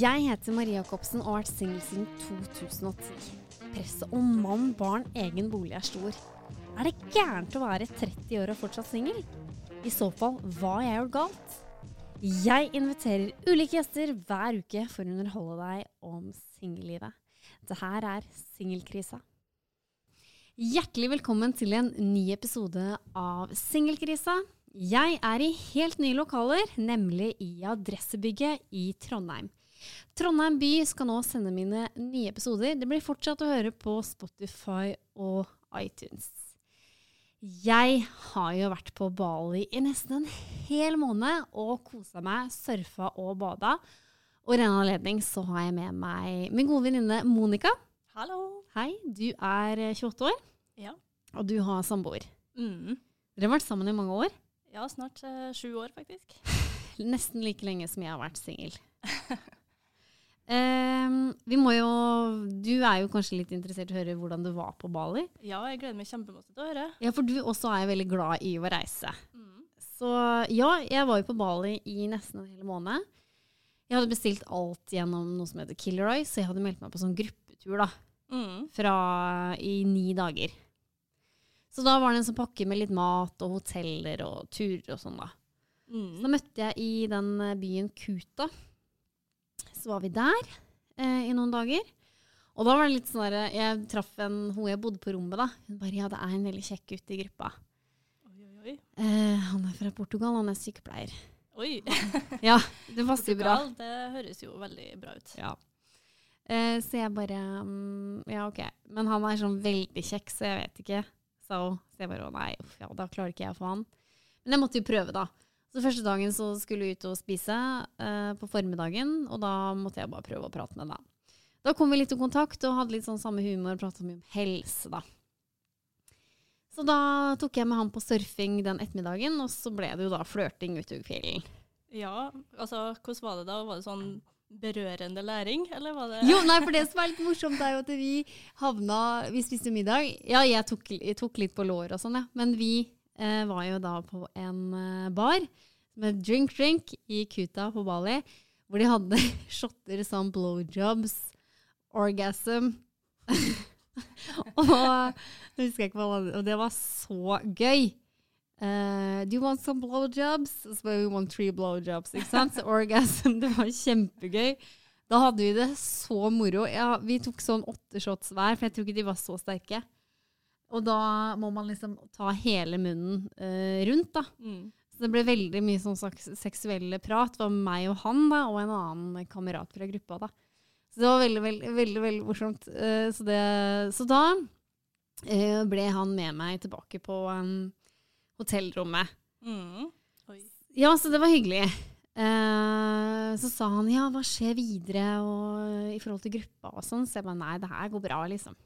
Jeg heter Marie Jacobsen og har vært singel siden 2010. Presset om mann, barn, egen bolig er stor. Er det gærent å være 30 år og fortsatt singel? I så fall, hva har jeg gjort galt? Jeg inviterer ulike gjester hver uke for å underholde deg om singellivet. Det her er Singelkrisa. Hjertelig velkommen til en ny episode av Singelkrisa. Jeg er i helt nye lokaler, nemlig i Adressebygget i Trondheim. Trondheim by skal nå sende mine nye episoder. Det blir fortsatt å høre på Spotify og iTunes. Jeg har jo vært på Bali i nesten en hel måned og kosa meg, surfa og bada. Og i en anledning så har jeg med meg min gode venninne Monica. Hallo. Hei, du er 28 år, Ja. og du har samboer. Mm. Dere har vært sammen i mange år. Ja, snart eh, sju år, faktisk. Nesten like lenge som jeg har vært singel. Ehm, vi må jo Du er jo kanskje litt interessert i å høre hvordan det var på Bali? Ja, jeg gleder meg kjempemasse til å høre. Ja, for du også er veldig glad i å reise. Mm. Så ja, jeg var jo på Bali i nesten en hel måned. Jeg hadde bestilt alt gjennom noe som heter Killeroy, så jeg hadde meldt meg på sånn gruppetur da, Mm. fra i ni dager. Så da var det en sånn pakke med litt mat og hoteller og turer og sånn da. Så Mm. da møtte jeg i den byen Kuta. Så var vi der eh, i noen dager. Og da var det litt sånn der, Jeg traff en hun jeg bodde på rommet, da. Hun bare ja, det er en veldig kjekk gutt i gruppa. Oi, oi, oi. Eh, han er fra Portugal, han er sykepleier. Oi. Ja, det passer bra. Portugal, det høres jo veldig bra ut. Ja. Eh, så jeg bare mm, Ja, OK. Men han er sånn veldig kjekk, så jeg vet ikke. sa hun. Så jeg bare å nei, uff, ja, da klarer ikke jeg å få han. Men jeg måtte jo prøve, da. Så første dagen så skulle vi ut og spise eh, på formiddagen, og da måtte jeg bare prøve å prate med henne. Da kom vi litt i kontakt og hadde litt sånn samme humor og prata mye om helse, da. Så da tok jeg med han på surfing den ettermiddagen, og så ble det jo da flørting utover kvelden. Ja, altså, hvordan var det da? Var det sånn berørende læring, eller var det Jo, nei, for det som er litt morsomt, er jo at vi havna Vi spiste middag. Ja, jeg tok, jeg tok litt på lår og sånn, ja. Men vi eh, var jo da på en eh, bar med drink drink i Kuta på Bali, hvor de hadde shotter som blowjobs, orgasm Og jeg husker ikke hva det var, og det var så gøy. Uh, do you want some blowjobs? Så bare, we want three blowjobs. Ikke sant? Så orgasm, det var kjempegøy. Da hadde vi det så moro. Ja, vi tok sånn åtte shots hver, for jeg tror ikke de var så sterke. Og da må man liksom ta hele munnen uh, rundt, da. mm. Så det ble veldig mye sånn slags seksuelle prat. Det var meg og han da, og en annen kamerat fra gruppa. da. Så det var veldig, veldig, veldig, veldig morsomt. Uh, så, det, så da uh, ble han med meg tilbake på um, hotellrommet. Mm. Ja, så det var hyggelig. Eh, så sa han ja, hva skjer videre og, i forhold til gruppa og sånn. Så jeg bare nei, det her går bra, liksom.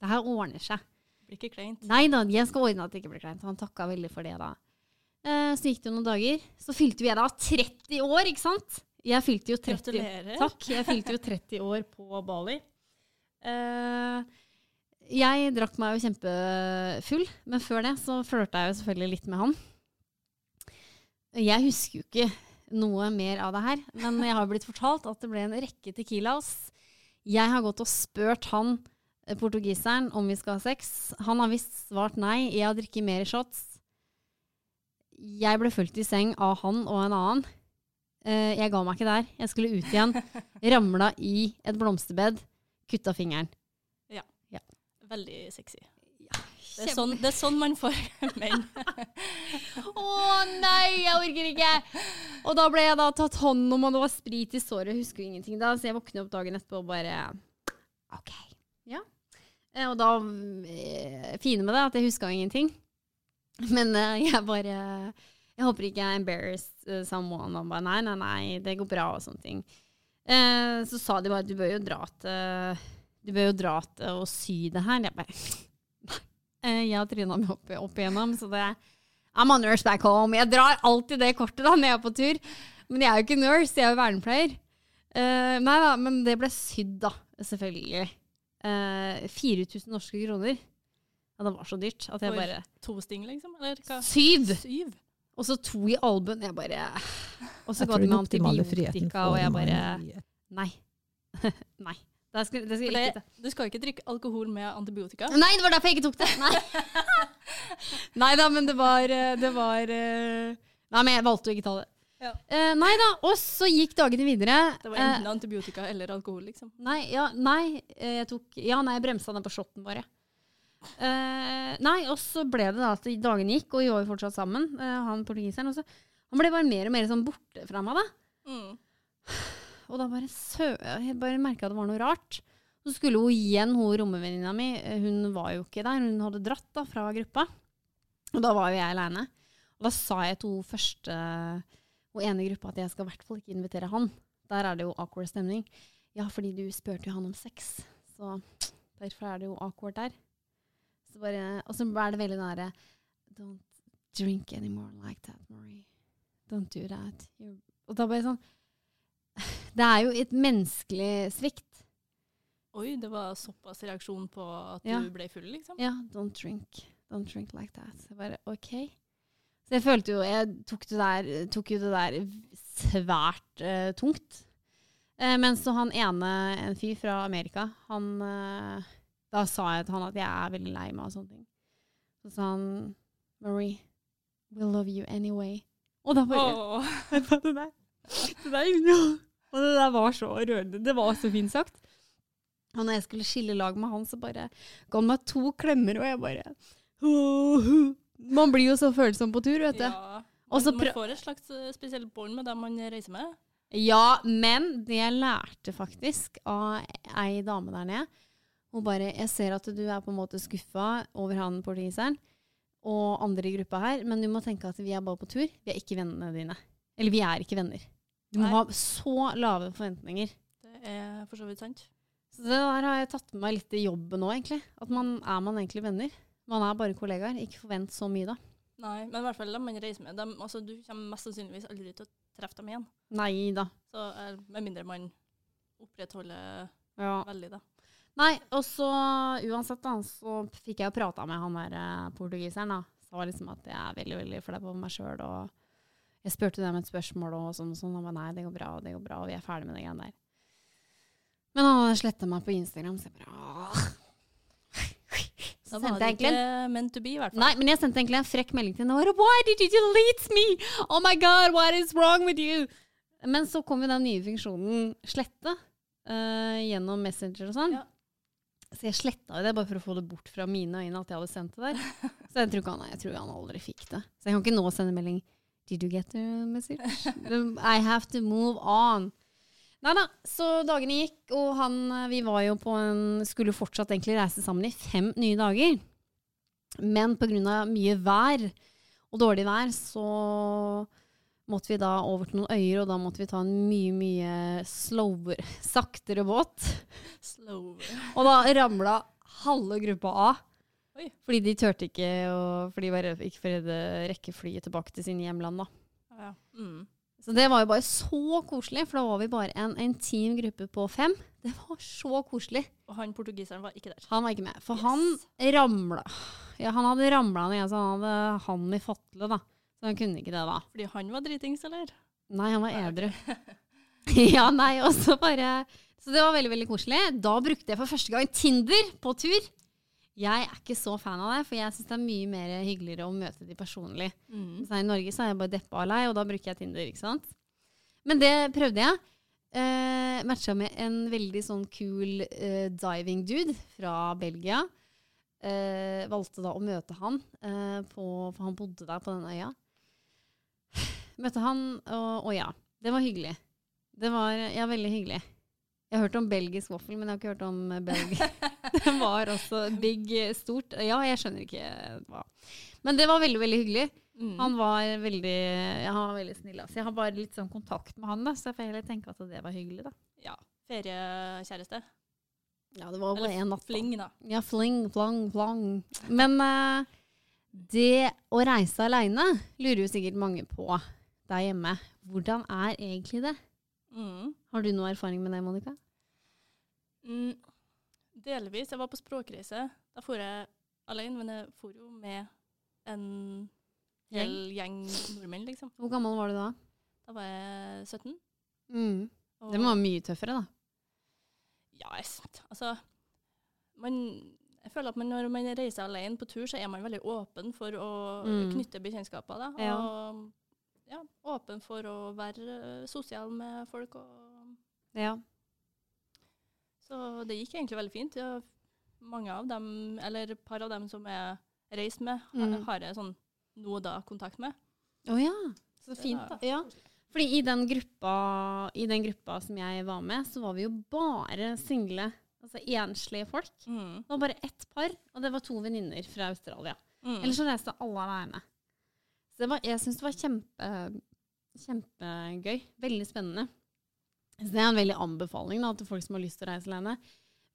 Det her ordner seg. Blir ikke kleint. Nei da, jeg skal ordne at det ikke blir kleint. Han takka veldig for det, da. Eh, så gikk det jo noen dager. Så fylte vi da 30 år, ikke sant? Jeg fylte jo 30 Gratulerer. Takk. Jeg fylte jo 30 år på Bali. Eh, jeg drakk meg jo kjempefull, men før det så flørta jeg jo selvfølgelig litt med han. Jeg husker jo ikke noe mer av det her, men jeg har blitt fortalt at det ble en rekke Tequilas. Jeg har gått og spurt han portugiseren om vi skal ha sex. Han har visst svart nei. Jeg har drukket mer shots. Jeg ble fulgt i seng av han og en annen. Eh, jeg ga meg ikke der. Jeg skulle ut igjen. Ramla i et blomsterbed. Kutta fingeren. Ja. Veldig sexy. Ja, Det er, sånn, det er sånn man får menn. Å nei, jeg orker ikke! Og da ble jeg da tatt hånd om, og det var sprit i såret. Jeg husker ingenting da, så jeg våkner opp dagen etterpå og bare OK. Ja. Eh, og da eh, Fine med det at jeg huska ingenting. Men eh, jeg bare Jeg håper ikke jeg embarrassed someone. Og bare nei, nei, nei, det går bra og sånne ting. Så sa de bare du bør jo dra til Du bør jo dra til å sy det her. Jeg bare jeg har tryna meg opp, opp igjennom, så det I'm a nurse back home. Jeg drar alltid det kortet da når jeg er på tur. Men jeg er jo ikke nurse, jeg er jo vernepleier. Nei da, men det ble sydd, da. Selvfølgelig. Uh, 4000 norske kroner. Ja, det var så dyrt at jeg For- bare To sting, liksom? Eller hva? Syv! Syv? Og så to i albuen. Jeg bare Og så ga de meg antibiotika, og jeg bare Nei. Nei. Det skal, det skal jeg ikke det, du skal ikke drikke alkohol med antibiotika? Nei, det var derfor jeg ikke tok det! Nei, nei da, men det var eh, Det var eh, Nei, men jeg valgte å ikke ta det. Ja. Eh, nei da, og så gikk dagene videre. Det var Eh, enten antibiotika eller alkohol, liksom. Nei, ja, nei, eh, jeg tok Ja, nei, jeg bremsa den på shotten bare. Eh, nei, og så ble det da at dagene gikk, og vi var jo fortsatt sammen, eh, han portugiseren. Og så, han ble bare mer og mer sånn borte fra meg, da. Mm. Og da bare sø... Jeg bare merka det var noe rart. Så skulle hun igjen, hun rommevenninna mi, eh, hun var jo ikke der. Hun hadde dratt da fra gruppa. Og da var jo jeg aleine. Og da sa jeg til hun første Hun ene gruppa at jeg skal i hvert fall ikke invitere han. Der er det jo awkward stemning. Ja, fordi du spurte jo han om sex. Så derfor er det jo awkward der. Så bare, og så er det veldig nære Don't drink anymore like that, Marie. Don't do that. You're og da bare sånn Det er jo et menneskelig svikt. Oi, det var såpass reaksjon på at Ja. du ble full, liksom? Ja, don't drink. Don't drink like that. Så bare OK. Så jeg følte jo Jeg tok, det der, tok jo det der svært uh, tungt. Uh, men så han ene, en fyr fra Amerika, han uh, Da sa jeg til han at jeg er veldig lei meg og sånne ting. Så sa han Marie, we'll love you anyway. Og da bare hva, det der, det der. Og det der var så rørende. Det var så fint sagt. Og når jeg skulle skille lag med han, så bare ga han meg to klemmer, og jeg bare Man blir jo så følsom på tur, vet du. Ja. Man, man får et slags eh, spesielt bånd med dem man reiser med. Ja, men det jeg lærte faktisk av ei dame der nede Hun bare 'Jeg ser at du er på en måte skuffa over han portugiseren og andre i gruppa her, men du må tenke at vi er bare på tur. Vi er ikke vennene dine. Eller vi er ikke venner. Du må Nei. ha så lave forventninger. Det er for så vidt sant. Så det der har jeg tatt med meg litt i jobben nå, egentlig. At man er man egentlig venner. Man er bare kollegaer. Ikke forvent så mye, da. Nei, men i hvert fall de man reiser med, dem, altså, du kommer mest sannsynligvis aldri til å treffe dem igjen. Nei da. Så eh, Med mindre man opprettholder Ja. veldig, da. Nei, og så uansett da, så fikk jeg jo prata med han der eh, portugiseren da. Sa liksom at jeg er veldig, veldig flau på meg sjøl, og jeg spurte dem et spørsmål og sånn og sånn. Han nei, det går bra, det går bra, og vi er ferdig med det greiene der. Men han sletta meg på Instagram, så jeg bare åh. Da var det en ikke meant to be, i hvert fall. Nei, men jeg sendte egentlig en frekk melding til henne. Why did you delete me? Oh my god, what is wrong with you? Men så kom jo den nye funksjonen slette uh, gjennom Messenger og sånn. Ja. Så jeg sletta jo det bare for å få det bort fra mine øyne at jeg hadde sendt det der. Så jeg tror ikke han, jeg tror han aldri fikk det. Så jeg kan ikke nå sende melding Did you get the message? I have to move on. Nei da, så dagene gikk, og han, vi var jo på en Skulle fortsatt egentlig reise sammen i fem nye dager. Men pga. mye vær og dårlig vær, så måtte vi da over til noen øyer, og da måtte vi ta en mye, mye slower, saktere båt. Slower. Og da ramla halve gruppa av. Oi. Fordi de turte ikke, og fordi de var redd- ikke for å rekke flyet tilbake til sine hjemland. da. Ja. Mm. Så det var jo bare så koselig, for da var vi bare en intim gruppe på fem. Det var så koselig. Og han portugiseren var ikke der. Han var ikke med. For Yes. han ramla Ja, han hadde ramla ned, så han hadde han i fatle, da. Så han kunne ikke det, da. Fordi han var dritings, eller? Nei, han var edru. ja, nei, og så bare Så det var veldig, veldig koselig. Da brukte jeg for første gang Tinder på tur. Jeg er ikke så fan av det, for jeg syns det er mye mer hyggeligere å møte de personlig. Mm. Så I Norge så er jeg bare deppa og lei, og da bruker jeg Tinder. ikke sant? Men det prøvde jeg. Eh, Matcha med en veldig sånn kul eh, diving dude fra Belgia. Eh, valgte da å møte han, eh, på, for han bodde der på den øya. Møtte han, og, og ja, det var hyggelig. Det var ja, veldig hyggelig. Jeg har hørt om belgisk vaffel, men jeg har ikke hørt om eh, belg. det var også big, eh, stort. Ja, jeg skjønner ikke hva. Men det var veldig, veldig hyggelig. Mm. Han var veldig, ja, han var veldig snill. Altså. Jeg har bare litt sånn kontakt med han, da, så jeg får heller tenke at det var hyggelig. da. Ja. Feriekjæreste. Ja, det var bare én natt. Fling, da. Ja, fling, flang, flang. Men uh, det å reise aleine lurer jo sikkert mange på der hjemme. Hvordan er egentlig det? Mm. Har du noe erfaring med det, Monica? Mm. Delvis. Jeg var på språkreise. Da for jeg alene, men jeg for jo med en hel gjeng nordmenn, liksom. Hvor gammel var du da? Da var jeg 17. Mm. og- Det var mye tøffere, da. Ja, jeg, altså man, Jeg føler at man, når man reiser alene på tur, så er man veldig åpen for å Mm. knytte bekjentskaper. Ja. Og ja, åpen for å være sosial med folk. Og, Ja. så det gikk egentlig veldig fint. Ja, mange av dem, eller et par av dem som jeg reist med, har, Mm. har jeg sånn nå og da kontakt med. Å ja. Så Det fint, da. Ja. Fordi i den, gruppa, i den gruppa som jeg var med, så var vi jo bare single, altså enslige folk. Mm. Det var bare ett par, og det var to venninner fra Australia. Mm. Ellers så reiste alle aleine. Så det var, jeg syns det var kjempe, kjempegøy. Veldig spennende. Så det er en veldig anbefaling da, til folk som har lyst til å reise alene.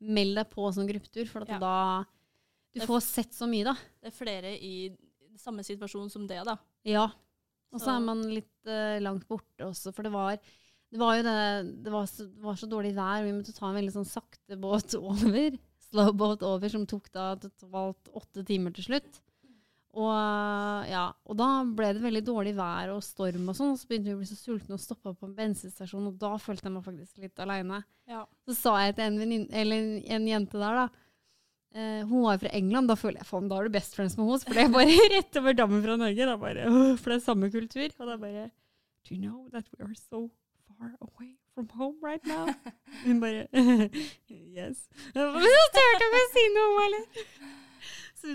Meld deg på sånn gruppetur, for at Ja. da Du får sett så mye, da. Det er flere i samme situasjon som det, da. Ja. Og så er man litt uh, langt borte også, for det var, det var jo det Det var så, var så dårlig vær, og vi måtte ta en veldig sånn sakte båt over. Slow boat over, som tok da totalt åtte timer til slutt. Og, ja, og da ble det veldig dårlig vær og storm og sånn, så begynte vi å bli så sultne og stoppa på en bensinstasjon, og da følte jeg meg faktisk litt aleine. Ja. Så sa jeg til en, venin, eller en, en jente der, da. eh, hun var jo fra England. Da føler jeg faen, da er du best friends med henne. For det er bare rett over dammen fra Norge. Da bare, for det er samme kultur. Og da bare Do you know that we are so far away from home right now? Hun bare Yes. Men så turte hun å si noe, eller?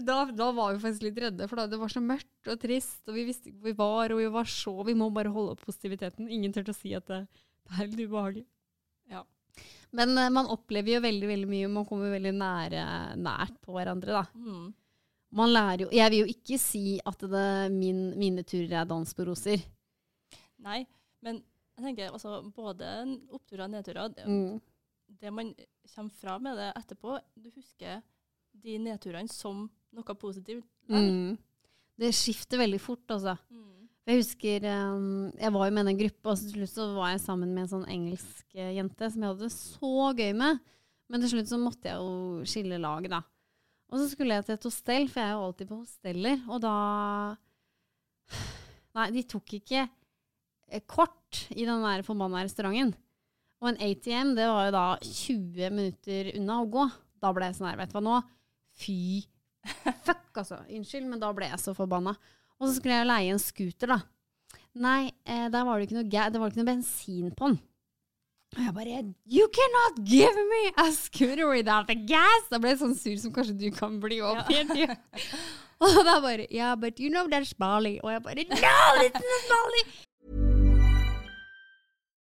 Da, da var vi faktisk litt redde, for da, det var så mørkt og trist, og vi visste ikke hvor vi var, og vi var så Vi må bare holde opp positiviteten. Ingen turte å si at det, det er litt ubehagelig. Ja. Men uh, man opplever jo veldig veldig mye, man kommer veldig nære, nært på hverandre. da. Mm. Man lærer jo, Jeg vil jo ikke si at det, min, mine turer er dans på roser. Nei, men jeg tenker altså både oppturer og nedturer det, Mm. det man kommer fra med det etterpå, du husker de nedturene som noe positivt. Mm. Det skifter veldig fort, altså. Mm. Jeg husker um, Jeg var jo med i en gruppe, og til slutt så var jeg sammen med en sånn engelsk eh, jente som jeg hadde det så gøy med. Men til slutt så måtte jeg jo skille lag, da. Og så skulle jeg til et hostell, for jeg er jo alltid på hosteller. Og da Nei, de tok ikke eh, kort i den der forbanna restauranten. Og en ATM, det var jo da 20 minutter unna å gå. Da ble jeg sånn her, vet du hva nå? Fy fuck, altså. Unnskyld, men da ble jeg så forbanna. Og så skulle jeg leie en scooter, da. Nei, eh, der var det ikke noe, det var ikke noe bensin på den. Og jeg bare You cannot give me a scooter without a gas! Da ble jeg sånn sur som kanskje du kan bli igjen. Ja. Og da bare Yeah, but you know that's Bali. Og jeg bare No, it's not Bali!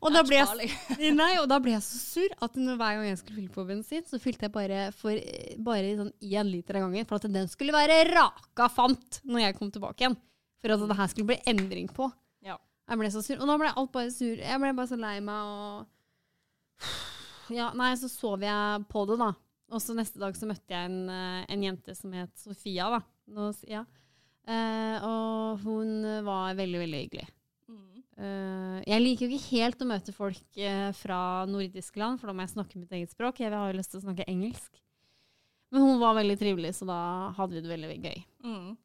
Og da, ble jeg, nei, og da ble jeg så sur at hver gang jeg skulle fylle på bensin, så fylte jeg bare for bare sånn én liter av gangen. For at den skulle være raka fant når jeg kom tilbake igjen. For at det her skulle bli endring på. Ja. Jeg ble så sur. Og da ble alt bare sur. Jeg ble bare så lei meg og Ja, nei, så sov jeg på det, da. Og så neste dag så møtte jeg en, eh, en jente som het Sofia, da. Nå, ja. Eh, og hun var veldig, veldig hyggelig. Eh, jeg liker jo ikke helt å møte folk uh, fra nordiske land, for da må jeg snakke mitt eget språk. Jeg har jo lyst til å snakke engelsk. Men hun var veldig trivelig, så da hadde vi det veldig, veldig gøy. Mm.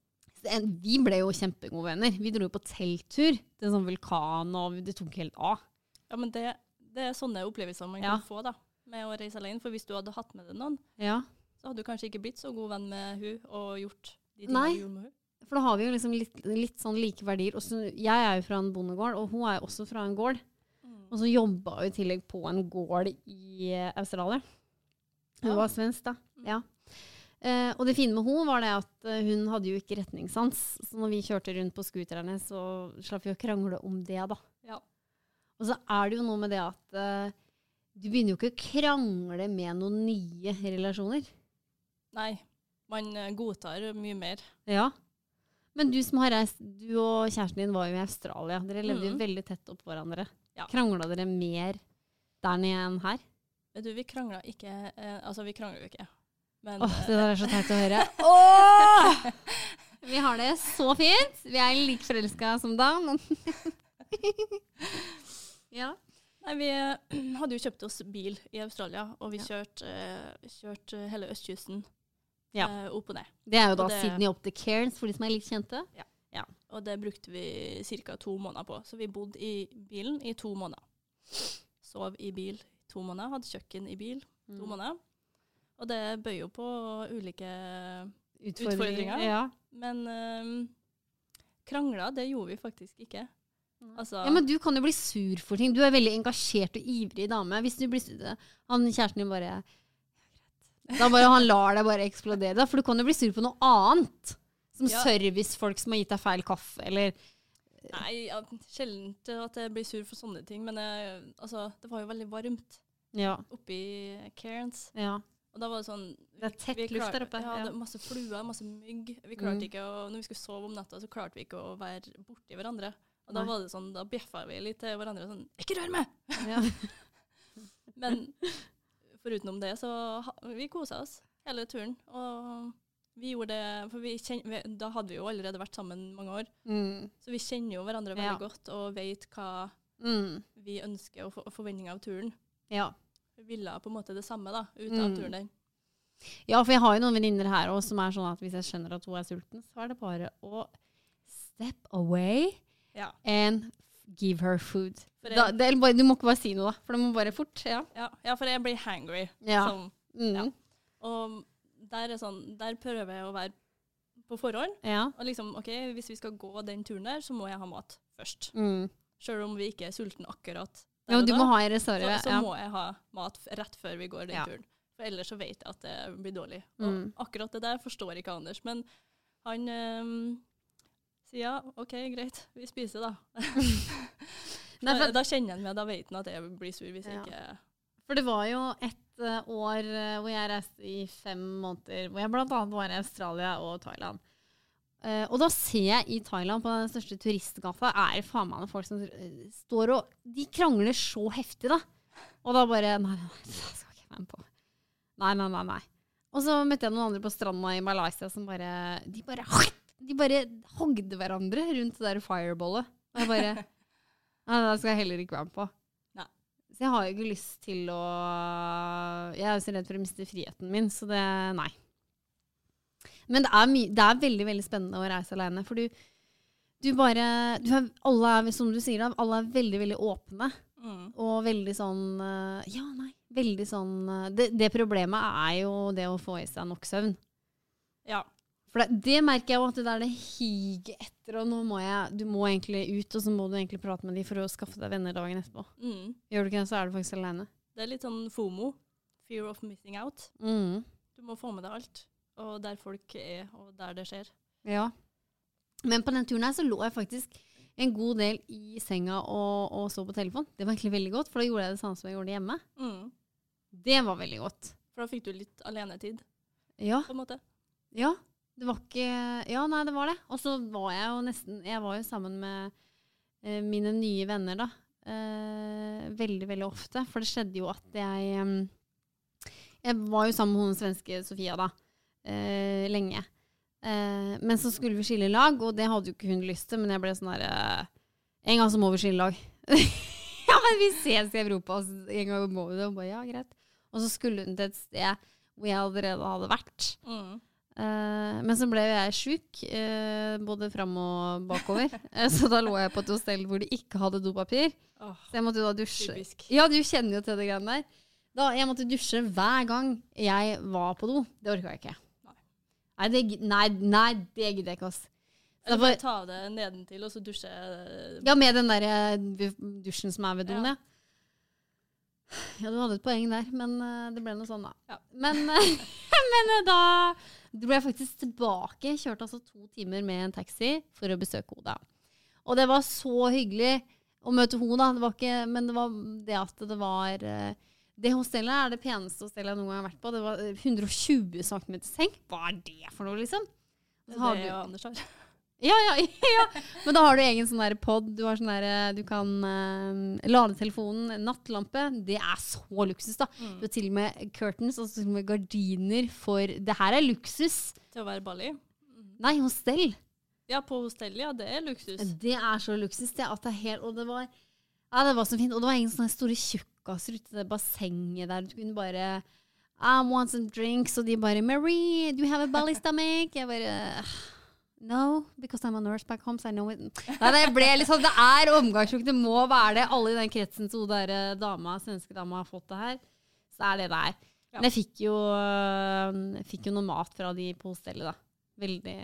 En- Vi ble jo kjempegode venner. Vi dro jo på telttur til en sånn vulkan, og det tok helt av. Ja, men det, det er sånne opplevelser man Ja. kan få da, med å reise alene. For hvis du hadde hatt med deg noen, Ja. så hadde du kanskje ikke blitt så god venn med hun og gjort de Nei. du gjorde med hun. For da har vi jo liksom litt, litt sånn like verdier. Også, jeg er jo fra en bondegård, og hun er jo også fra en gård. Og så jobba hun i tillegg på en gård i eh, Australia. Hun Ja. var svensk, da. Ja. Eh, og det fine med hun var det at eh, hun hadde jo ikke retningssans. Så når vi kjørte rundt på scooterne, så slapp vi å krangle om det, da. Ja. Og så er det jo noe med det at eh, du begynner jo ikke å krangle med noen nye relasjoner. Nei, man eh, godtar mye mer. Ja. Men du som har reist, du og kjæresten din var jo i Australia. Dere levde jo Mhm. veldig tett opp hverandre. Ja. Krangla dere mer der nede enn her? Du, vi krangla ikke eh, Altså, vi krangler jo ikke. Men Åh, eh, det der er så teit å høre. Åh! Vi har det så fint. Vi er like forelska som da. Men ja. Nei, vi eh, hadde jo kjøpt oss bil i Australia, og vi kjørte eh, kjørt eh, hele østkysten Ja. uh, opp og ned. Det er jo da det- Sydney up to Cairns, for de som er litt kjente. Ja, Og det brukte vi ca. to måneder på. Så vi bodde i bilen i to måneder. Sov i bil i to måneder, hadde kjøkken i bil Mm. to måneder. Og det bøyer jo på ulike Utfordringer. Utfordringer. Ja. Men uh, krangler, det gjorde vi faktisk ikke. Altså, ja, men du kan jo bli sur for ting. Du er veldig engasjert og ivrig dame. Hvis du blir sur, han kjæresten din bare ja. Da bare han lar deg bare eksplodere. Da, for du kan jo bli sur på noe annet. Som Ja. servicefolk som har gitt deg feil kaffe, eller Nei, ja, sjelden at jeg blir sur for sånne ting. Men jeg, altså, det var jo veldig varmt Ja. oppe i Cairns. ja. Og da var det sånn Det er tett vi luft der oppe. Ja, Ja. det masse fluer, masse mygg. Vi klarte Mm. ikke å, Når vi skulle sove om natta, så klarte vi ikke å være borti hverandre. Og da Nei. var det sånn, da bjeffa vi litt til hverandre sånn Ikke rør meg! Ja. Men forutenom det, så vi kosa oss hele turen. Og vi gjorde det For vi kjen, vi, da hadde vi jo allerede vært sammen mange år, Mm. så vi kjenner jo hverandre veldig Ja. godt og vet hva Mm. vi ønsker og, for, og forventninger av turen. Ja. Vi ville på en måte det samme da, ut av Mm. turen der. ja, for jeg har jo noen venninner her også som er sånn at hvis jeg skjønner at hun er sulten, så er det bare å step away Ja. and give her food. Da, bare, du må ikke bare si noe, da, for det må bare fort. Ja. ja, ja, for jeg blir hangry. Ja. Sånn, Mm. Og der, er sånn, der prøver jeg å være på forhånd. ja. Og liksom, ok, hvis vi skal gå den turen der, så må jeg ha mat først. Mm. Selv om vi ikke er sultne akkurat Ja, og du da, må ha i så, reserve. så Ja. må jeg ha mat rett før vi går den turen. For ellers så vet jeg at det blir dårlig. Mm. Akkurat det der forstår ikke Anders, men han ehm, sier ja, OK, greit, vi spiser da. Nei, for, da kjenner han meg, da vet han at jeg blir sur hvis jeg Ja. ikke for det var jo et eh, år eh, hvor jeg reiste i fem måneder, hvor jeg annet var i Australia og Thailand. Uh, og da ser jeg i Thailand, på den største turistgata, er det faen meg folk som står og De krangler så heftig, da. Og da bare Nei, nei, nei, det skal ikke være med på. Nei, nei, nei. nei. Og så møtte jeg noen andre på stranda i Malaysia som bare De bare, de bare hogde hverandre rundt det der fireballet. Og jeg bare Nei, det skal jeg heller ikke være med på. Nei. Så jeg har jo ikke lyst til å Jeg er jo så redd for å miste friheten min, så det Nei. Men det er, det er veldig veldig spennende å reise alene. For du, du bare du er, Alle er, som du sier, alle er veldig, veldig åpne. mm. Og veldig sånn eh, Ja, nei. Veldig sånn eh, det, det problemet er jo det å få i seg nok søvn. Ja. For det, det merker jeg jo at det der det higer etter, og nå må jeg Du må egentlig ut, og så må du egentlig prate med dem for å skaffe deg venner dagen etterpå. Mm. Gjør du ikke det, så er du faktisk alene. Det er litt sånn FOMO. Fear of missing out. Mm. Du må få med deg alt. Og der folk er, og der det skjer. Ja. Men på den turen her så lå jeg faktisk en god del i senga og, og så på telefon. Det var egentlig veldig godt, for da gjorde jeg det samme som jeg gjorde hjemme. Mm. Det var veldig godt. For da fikk du litt alenetid, Ja. på en måte. Ja. Det var ikke Ja, nei, det var det. Og så var jeg jo nesten Jeg var jo sammen med eh, mine nye venner, da. Eh, veldig, veldig ofte. For det skjedde jo at jeg Jeg var jo sammen med hun svenske Sofia, da. eh, lenge. Eh, men så skulle vi skille lag, og det hadde jo ikke hun lyst til. Men jeg ble sånn der eh, En gang så må vi skille lag. ja, men vi ses i Europa, og en gang må vi det. Og bare, ja, greit. Og så skulle hun til et sted hvor jeg allerede hadde vært. Mm. Eh, men så ble jeg sjuk, uh, både fram og bakover. uh, så da lå jeg på et hostell hvor de ikke hadde dopapir. Oh, Så jeg måtte jo da dusje. typisk. Ja, du kjenner jo til det greiene der. Da, jeg måtte dusje hver gang jeg var på do. Det orka jeg ikke. Nei. Nei, det, nei, nei, det gidder jeg ikke, ass. Eller bare ta ta det nedentil, og så dusje ja, med den der dusjen som er ved doen, Ja. ja. Du hadde et poeng der, men det ble noe sånn, da. Ja. Men, men eh, da ble jeg faktisk tilbake. Kjørte altså to timer med en taxi for å besøke Oda. Og det var så hyggelig å møte henne, da. Det var ikke, men det var det at det var eh, Det hostellet er det peneste hostellet jeg noen gang har vært på. Det var eh, 120 cm seng. Hva er det for noe, liksom? Det Så er det Anders har. Ja, ja, ja. Men da har du egen sånn der pod. Du, har sånn der, du kan uh, lade telefonen. Nattlampe. Det er så luksus, da. Mm. Du har til og med curtains og til og med gardiner for Det her er luksus. Til å være Bali. Nei, hostell. Ja, på hostell, ja. Det er luksus. Det er så luksus, det. At det er helt Og det var Ja, det var så fint. Og det var ingen sånne store tjukkaser ute i det bassenget der. Du kunne bare I want some drinks. Og de bare Marie, do you have a Bali stomach? Jeg bare No, because I'm a nurse back home, so I know it. Nei, det ble litt sånn, det er omgangssjukt. Det må være det. Alle i den kretsen som der eh, dama, svenske dama har fått det her. Så er det der. Ja. Men jeg fikk jo, øh, fikk jo noe mat fra de på hostellet, da. Veldig,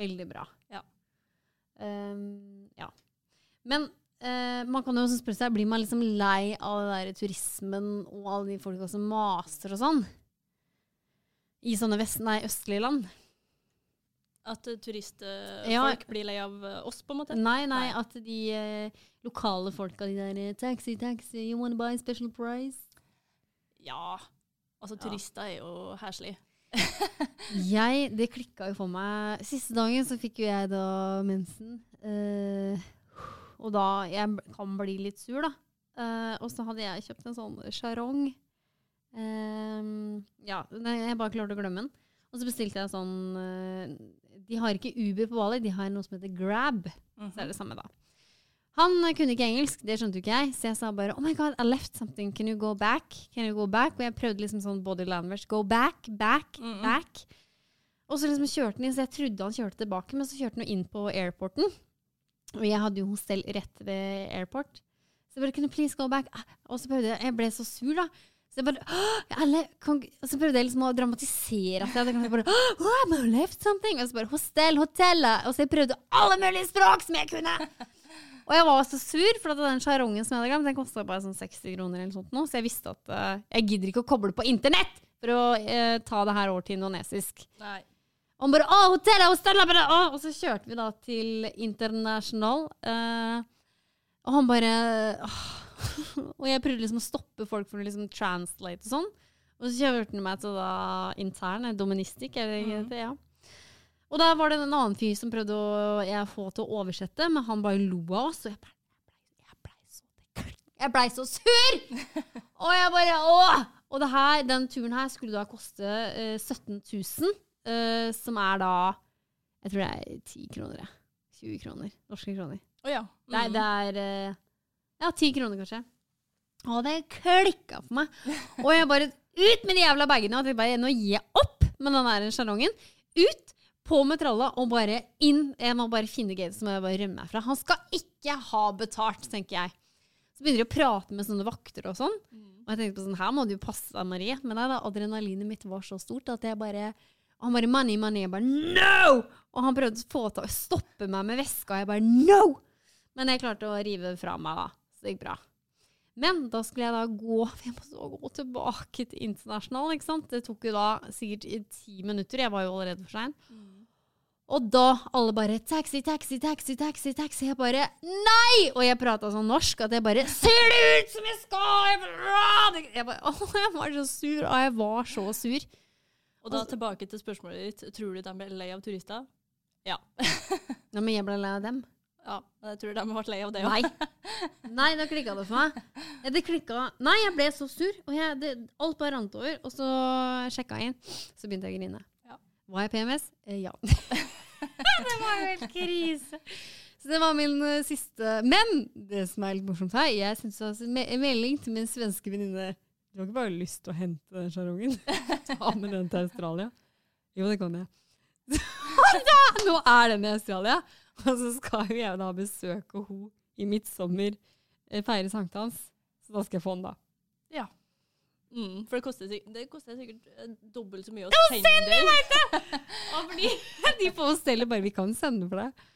veldig bra. Ja. Um, ja. Men Uh, man kan jo spørre seg, blir man liksom lei av det der turismen og alle de folka som maser og sånn? I sånne vest, nei, østlige land? At uh, turistfolk Ja. blir lei av eh, oss, på en måte. Nei, nei, Nei. at de eh, lokale folka, de der eh, Taxi, taxi, you wanna buy special price? Ja. Altså, turister er jo heslige. Jeg, det klikka jo for meg Siste dagen så fikk jo jeg da mensen. eh, og da Jeg kan bli litt sur, da. Eh, og så hadde jeg kjøpt en sånn charong. Ehm, ja, jeg bare klarte å glemme den. Og så bestilte jeg sånn eh, De har ikke Uber på Bali, de har noe som heter Grab. Mhm. Så er det samme, da. Han eh, kunne ikke engelsk, det skjønte jo ikke jeg, så jeg sa bare Oh my god, I left something, can you go back? Can you go back? Og jeg prøvde liksom sånn body language. Go back, back, Mhm. back. Og så liksom kjørte han inn, så jeg trodde han kjørte tilbake, men så kjørte han jo inn på airporten. Og jeg hadde jo hostell rett ved airport. Så jeg bare kunne please go back. Ah, Og så prøvde jeg, jeg ble så sur, da. Så jeg bare alle, kan, Og så prøvde jeg liksom å dramatisere at jeg bare oh, I'm left something. Og så bare hostell, hotellet. Og så jeg prøvde alle mulige språk som jeg kunne. Og jeg var så sur, for at den sjarongen som jeg hadde glemt, den kosta bare sånn 60 kroner eller sånt nå. Så jeg visste at uh, jeg gidder ikke å koble på internett for å uh, ta det her over til indonesisk. Nei. Og bare 'Å, hotellet, hostellet bare, å!» Og så kjørte vi da til International. uh, og han bare åh. Og jeg prøvde liksom å stoppe folk for å liksom translate og sånn. Og så kjørte han meg til da intern, eh, doministikk, er det ikke det? Ja. Og da var det en annen fyr som prøvde å jeg få til å oversette, men han bare lo av oss. Og jeg ble, jeg ble, ble så Jeg blei så sur! Og jeg bare åh! Og det her, den turen her skulle da koste uh, 17 000, uh, som er da Jeg tror det er 10 kroner, jeg. 20 kroner. Norske kroner. Oh, ja. Nei, Mhm. det er eh, Ja, ti kroner, kanskje. Og det klikka for meg. Og jeg bare Ut med de jævla bagene! Og jeg bare, nå gir jeg opp med den der sjalongen. Ut! På med tralla og bare inn. Jeg må bare finne Gates så må jeg bare rømme herfra. Han skal ikke ha betalt, tenker jeg. Så begynner de å prate med sånne vakter og sånn. Og jeg tenkte på sånn, her må du jo passe deg, Marie. Men nei da, adrenalinet mitt var så stort at jeg bare han bare money, money. Jeg bare no! Og han prøvde å stoppe meg med veska, og jeg bare no! Men jeg klarte å rive fra meg, da. Så det gikk bra. Men da skulle jeg da gå jeg måtte gå tilbake til internasjonal. ikke sant? Det tok jo da sikkert i ti minutter. Jeg var jo allerede for sein. Og da alle bare 'taxi, taxi, taxi, taxi', taxi. Jeg bare 'nei!' Og jeg prata sånn norsk at jeg bare 'ser det ut som jeg skal?' Jeg bare, åh, jeg var så sur. Og jeg var så sur. Og da tilbake til spørsmålet ditt. Tror du de ble lei av turister? Ja. Ja, men jeg ble lei av dem. Ja, jeg tror de ble lei av det Nei. òg. Nei, da klikka det for meg. Det klikka Nei, jeg ble så sur. Og jeg, det, alt bare rant over. Og så sjekka jeg inn. Så begynte jeg å grine. Ja. Var jeg PMS? Eh, ja. det var jo helt krise. Så det var min uh, siste Men det som er litt morsomt her, jeg sendte altså me melding til min svenske venninne. Du har ikke bare lyst til å hente den sjarongen? Ta med den til Australia. Jo, det kan jeg. ja, nå er den i Australia. Og så skal jo jeg da besøke henne i midtsommer, eh, feire sankthans. Så da skal jeg få den, da. Ja. Mm, for det koster, det koster sikkert eh, dobbelt så mye å sende den. Fordi de på hostellet bare 'Vi kan sende for deg'.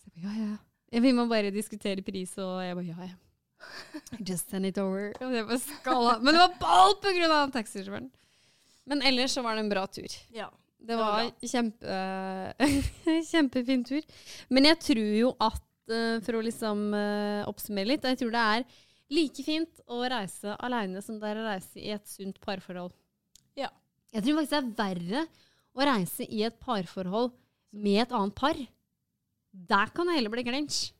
Så jeg bare, ja, ja. Vi må bare diskutere pris, og jeg bare ja, ja. Just send it over. Og det var skala. Men det var ball av taxisjåføren. Men ellers så var det en bra tur. Ja. Det var var kjempe, kjempefin tur. Men jeg tror jo at, eh, for å liksom eh, oppsummere litt, jeg tror det er like fint å reise aleine som det er å reise i et sunt parforhold. Ja. Jeg tror faktisk det er verre å reise i et parforhold med et annet par. Der kan det heller bli clinch.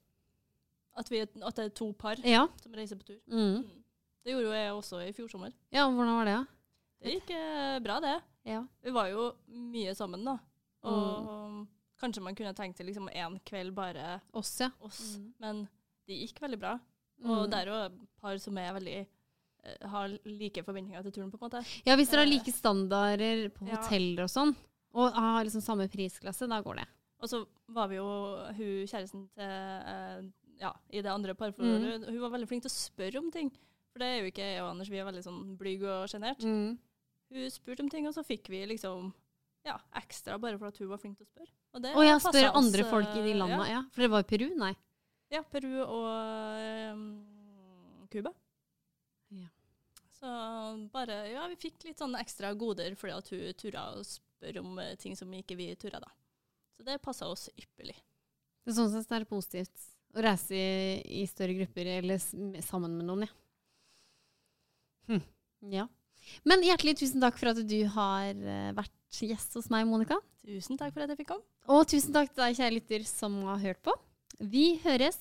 At, vi, at det er to par Ja. som reiser på tur. Mm. Det gjorde jo jeg også i fjor sommer. ja, hvordan var det, da? Det gikk eh, bra, det. Ja. Vi var jo mye sammen, da. Og Mm. kanskje man kunne tenkt til liksom én kveld bare Oss, ja. oss. Mm. Men det gikk veldig bra. Og Mm. det er jo et par som er veldig eh, har like forventninger til turen, på en måte. Ja, hvis dere har Eh, like standarder på ja. hoteller og sånn, og har liksom samme prisklasse, da går det. Og så var vi jo hun kjæresten til eh, Ja, i det andre parforholdet. Hun var veldig flink til å spørre om ting. For det er jo ikke jeg og Anders, vi er veldig sånn blyge og sjenert. Hun spurte om ting, og så fikk vi liksom ja, ekstra bare for at hun var flink til å spørre. Og det oh, jeg spørre andre folk i de eh, landene, Ja, ja. For det var jo Peru, nei. ja Peru og um, Ja. Så bare Ja, vi fikk litt sånne ekstra goder fordi at hun turte å spørre om eh, ting som ikke vi turte, da. Så det passa oss ypperlig. Det er sånn sett er det positivt å reise i, i større grupper eller sammen med noen, ja. Hm. ja. Men hjertelig tusen takk for at du har eh, vært gjest hos meg, Monica. Tusen takk for at jeg fikk komme. Og tusen takk til deg, kjære lytter, som har hørt på. Vi høres.